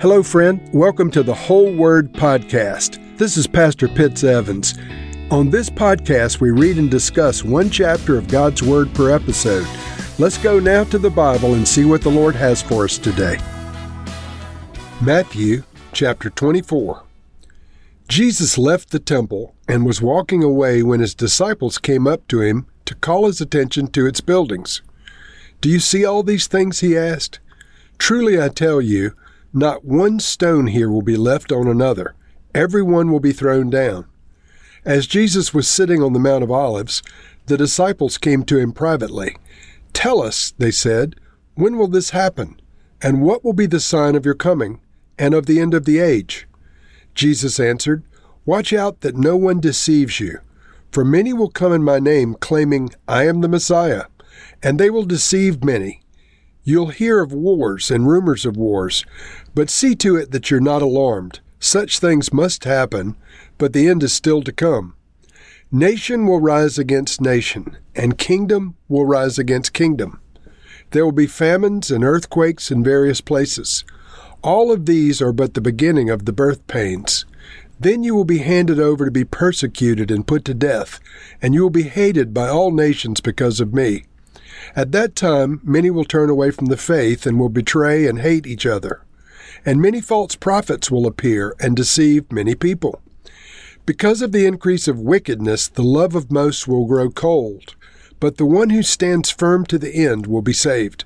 Hello, friend. Welcome to the Whole Word Podcast. This is Pastor Pitts Evans. On this podcast, we read and discuss one chapter of God's Word per episode. Let's go now to the Bible and see what the Lord has for us today. Matthew chapter 24. Jesus left the temple and was walking away when his disciples came up to him to call his attention to its buildings. Do you see all these things? he asked. Truly I tell you, not one stone here will be left on another. Every one will be thrown down. As Jesus was sitting on the Mount of Olives, the disciples came to him privately. Tell us, they said, when will this happen? And what will be the sign of your coming and of the end of the age? Jesus answered, Watch out that no one deceives you. For many will come in my name, claiming, I am the Messiah, and they will deceive many. You'll hear of wars and rumors of wars, but see to it that you're not alarmed. Such things must happen, but the end is still to come. Nation will rise against nation, and kingdom will rise against kingdom. There will be famines and earthquakes in various places. All of these are but the beginning of the birth pains. Then you will be handed over to be persecuted and put to death, and you will be hated by all nations because of me. At that time, many will turn away from the faith and will betray and hate each other. And many false prophets will appear and deceive many people. Because of the increase of wickedness, the love of most will grow cold, but the one who stands firm to the end will be saved.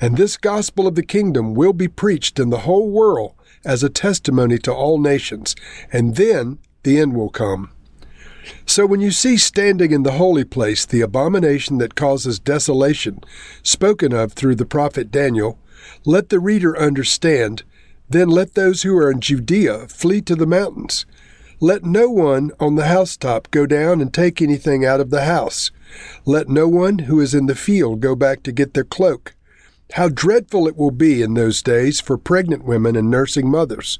And this gospel of the kingdom will be preached in the whole world as a testimony to all nations, and then the end will come. So when you see standing in the holy place the abomination that causes desolation, spoken of through the prophet Daniel, let the reader understand, then let those who are in Judea flee to the mountains. Let no one on the housetop go down and take anything out of the house. Let no one who is in the field go back to get their cloak. How dreadful it will be in those days for pregnant women and nursing mothers.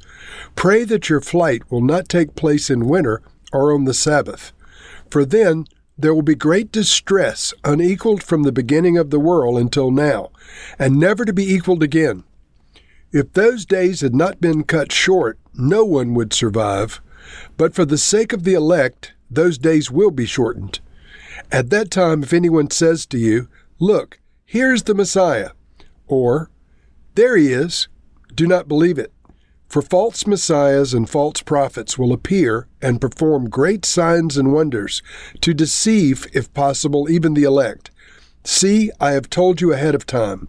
Pray that your flight will not take place in winter or on the Sabbath. For then there will be great distress, unequaled from the beginning of the world until now, and never to be equaled again. If those days had not been cut short, no one would survive. But for the sake of the elect, those days will be shortened. At that time, if anyone says to you, Look, here's the Messiah, or There he is, do not believe it. For false messiahs and false prophets will appear and perform great signs and wonders to deceive, if possible, even the elect. See, I have told you ahead of time.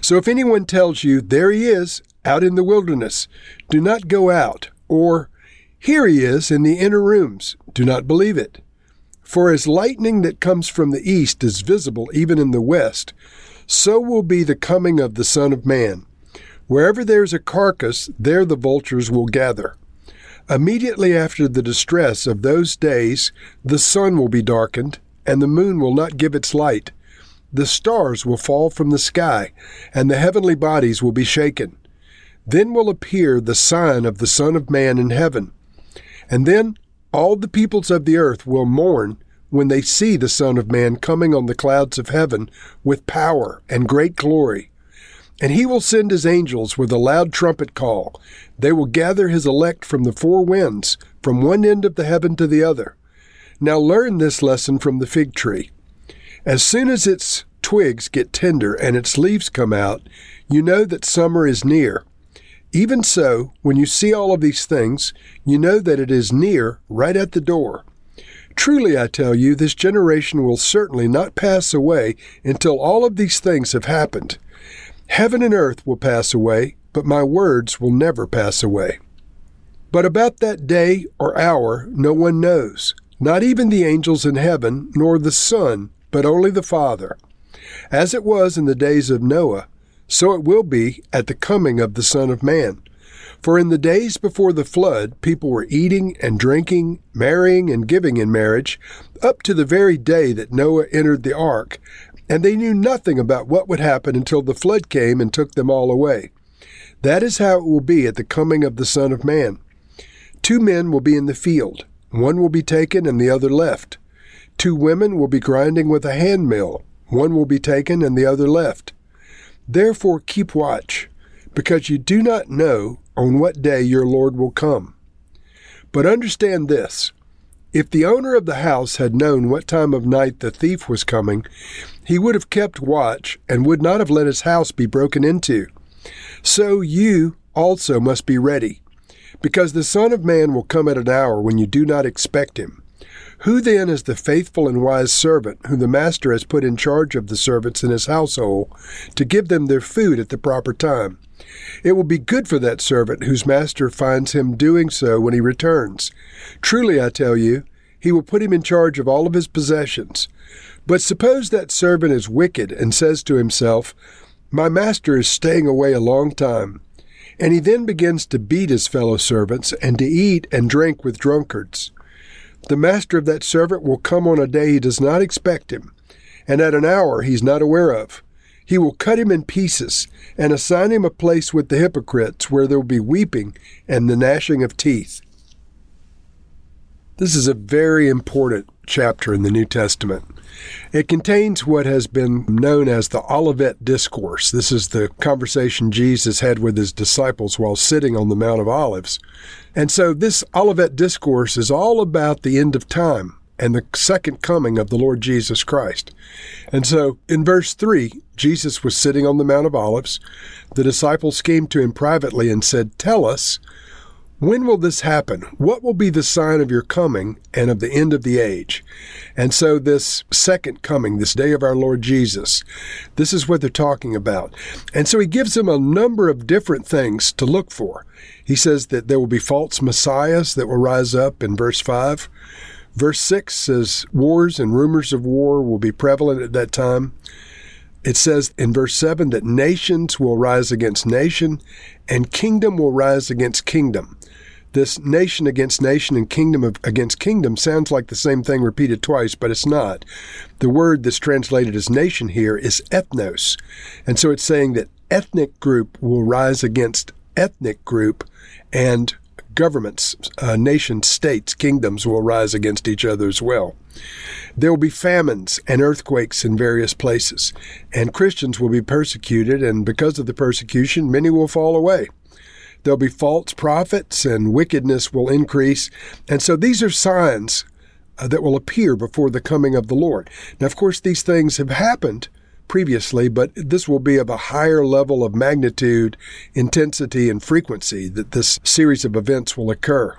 So if anyone tells you, There he is, out in the wilderness, do not go out, or Here he is in the inner rooms, do not believe it. For as lightning that comes from the east is visible even in the west, so will be the coming of the Son of Man. Wherever there's a carcass, there the vultures will gather. Immediately after the distress of those days, the sun will be darkened, and the moon will not give its light. The stars will fall from the sky, and the heavenly bodies will be shaken. Then will appear the sign of the Son of Man in heaven. And then all the peoples of the earth will mourn when they see the Son of Man coming on the clouds of heaven with power and great glory. And he will send his angels with a loud trumpet call. They will gather his elect from the four winds, from one end of the heaven to the other. Now learn this lesson from the fig tree. As soon as its twigs get tender and its leaves come out, you know that summer is near. Even so, when you see all of these things, you know that it is near, right at the door. Truly, I tell you, this generation will certainly not pass away until all of these things have happened. Heaven and earth will pass away, but my words will never pass away. But about that day or hour no one knows, not even the angels in heaven, nor the Son, but only the Father. As it was in the days of Noah, so it will be at the coming of the Son of Man. For in the days before the flood, people were eating and drinking, marrying and giving in marriage, up to the very day that Noah entered the ark, and they knew nothing about what would happen until the flood came and took them all away. That is how it will be at the coming of the Son of Man. Two men will be in the field, one will be taken and the other left. Two women will be grinding with a hand mill, one will be taken and the other left. Therefore keep watch, because you do not know on what day your Lord will come. But understand this if the owner of the house had known what time of night the thief was coming, he would have kept watch and would not have let his house be broken into. So you also must be ready, because the Son of Man will come at an hour when you do not expect him. Who then is the faithful and wise servant whom the master has put in charge of the servants in his household to give them their food at the proper time? It will be good for that servant whose master finds him doing so when he returns. Truly, I tell you, he will put him in charge of all of his possessions. But suppose that servant is wicked and says to himself, My master is staying away a long time. And he then begins to beat his fellow servants and to eat and drink with drunkards. The master of that servant will come on a day he does not expect him, and at an hour he is not aware of. He will cut him in pieces and assign him a place with the hypocrites where there will be weeping and the gnashing of teeth. This is a very important chapter in the New Testament. It contains what has been known as the Olivet Discourse. This is the conversation Jesus had with his disciples while sitting on the Mount of Olives. And so this Olivet Discourse is all about the end of time and the second coming of the Lord Jesus Christ. And so in verse 3, Jesus was sitting on the Mount of Olives. The disciples came to him privately and said, Tell us, when will this happen? What will be the sign of your coming and of the end of the age? And so, this second coming, this day of our Lord Jesus, this is what they're talking about. And so, he gives them a number of different things to look for. He says that there will be false messiahs that will rise up in verse 5. Verse 6 says, Wars and rumors of war will be prevalent at that time. It says in verse 7 that nations will rise against nation and kingdom will rise against kingdom. This nation against nation and kingdom against kingdom sounds like the same thing repeated twice, but it's not. The word that's translated as nation here is ethnos. And so it's saying that ethnic group will rise against ethnic group and governments, uh, nations, states, kingdoms will rise against each other as well. There will be famines and earthquakes in various places, and Christians will be persecuted, and because of the persecution, many will fall away. There'll be false prophets, and wickedness will increase. And so these are signs uh, that will appear before the coming of the Lord. Now, of course, these things have happened previously, but this will be of a higher level of magnitude, intensity, and frequency that this series of events will occur.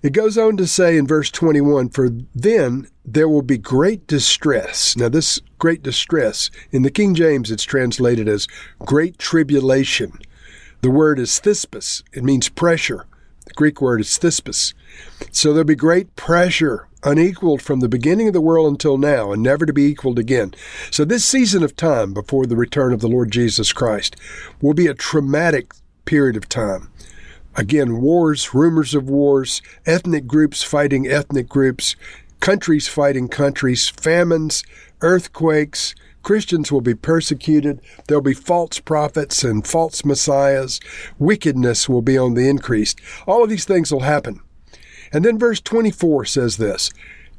It goes on to say in verse 21 For then there will be great distress. Now, this great distress, in the King James, it's translated as great tribulation. The word is thlipsis, it means pressure. The Greek word is thlipsis. So there'll be great pressure unequaled from the beginning of the world until now and never to be equaled again. So, this season of time before the return of the Lord Jesus Christ will be a traumatic period of time. Again, wars, rumors of wars, ethnic groups fighting ethnic groups, countries fighting countries, famines, earthquakes. Christians will be persecuted. There'll be false prophets and false messiahs. Wickedness will be on the increase. All of these things will happen. And then verse 24 says this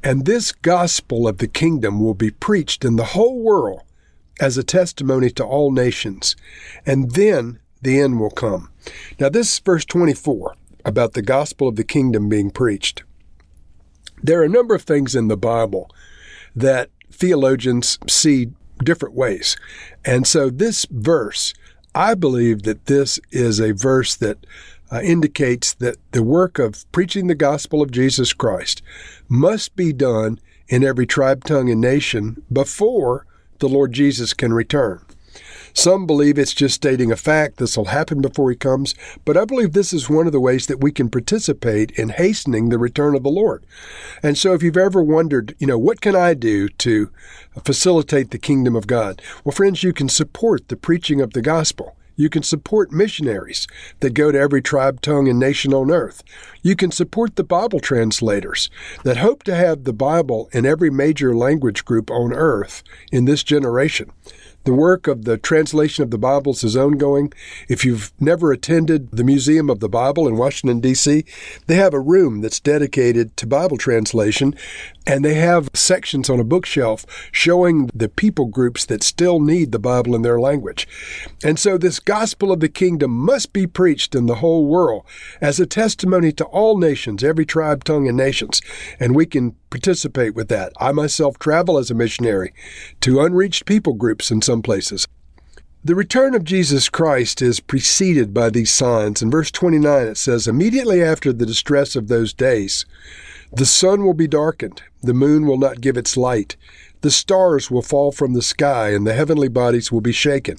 And this gospel of the kingdom will be preached in the whole world as a testimony to all nations, and then the end will come. Now, this verse 24 about the gospel of the kingdom being preached. There are a number of things in the Bible that theologians see different ways. And so, this verse, I believe that this is a verse that uh, indicates that the work of preaching the gospel of Jesus Christ must be done in every tribe, tongue, and nation before the Lord Jesus can return. Some believe it's just stating a fact, this will happen before he comes, but I believe this is one of the ways that we can participate in hastening the return of the Lord. And so if you've ever wondered, you know, what can I do to facilitate the kingdom of God? Well, friends, you can support the preaching of the gospel. You can support missionaries that go to every tribe, tongue, and nation on earth. You can support the Bible translators that hope to have the Bible in every major language group on earth in this generation. The work of the translation of the Bibles is ongoing. If you've never attended the Museum of the Bible in Washington, D.C., they have a room that's dedicated to Bible translation. And they have sections on a bookshelf showing the people groups that still need the Bible in their language. And so this gospel of the kingdom must be preached in the whole world as a testimony to all nations, every tribe, tongue, and nations. And we can participate with that. I myself travel as a missionary to unreached people groups in some places. The return of Jesus Christ is preceded by these signs. In verse 29, it says, Immediately after the distress of those days, the sun will be darkened, the moon will not give its light, the stars will fall from the sky, and the heavenly bodies will be shaken.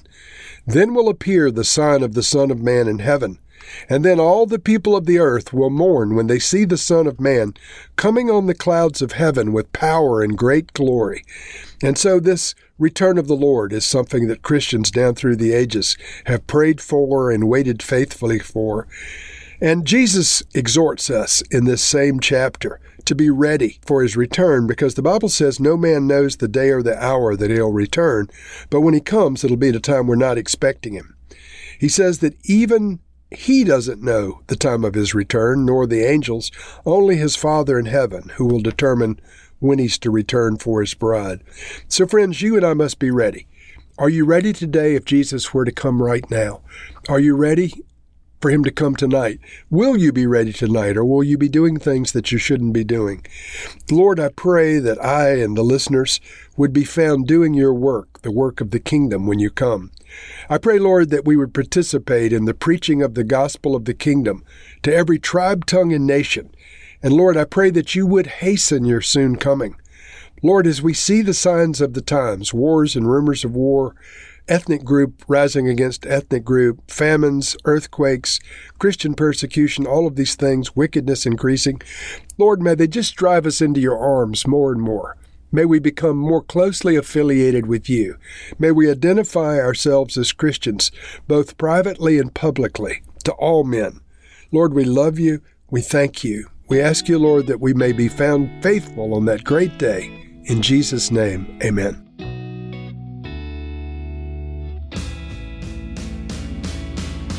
Then will appear the sign of the Son of Man in heaven. And then all the people of the earth will mourn when they see the Son of Man coming on the clouds of heaven with power and great glory. And so this return of the Lord is something that Christians down through the ages have prayed for and waited faithfully for. And Jesus exhorts us in this same chapter to be ready for his return because the Bible says no man knows the day or the hour that he'll return, but when he comes, it'll be at a time we're not expecting him. He says that even he doesn't know the time of his return, nor the angels, only his Father in heaven, who will determine when he's to return for his bride. So, friends, you and I must be ready. Are you ready today if Jesus were to come right now? Are you ready for him to come tonight? Will you be ready tonight, or will you be doing things that you shouldn't be doing? Lord, I pray that I and the listeners would be found doing your work, the work of the kingdom, when you come. I pray, Lord, that we would participate in the preaching of the gospel of the kingdom to every tribe, tongue, and nation. And Lord, I pray that you would hasten your soon coming. Lord, as we see the signs of the times, wars and rumors of war, ethnic group rising against ethnic group, famines, earthquakes, Christian persecution, all of these things, wickedness increasing. Lord, may they just drive us into your arms more and more. May we become more closely affiliated with you. May we identify ourselves as Christians, both privately and publicly, to all men. Lord, we love you. We thank you. We ask you, Lord, that we may be found faithful on that great day. In Jesus' name, amen.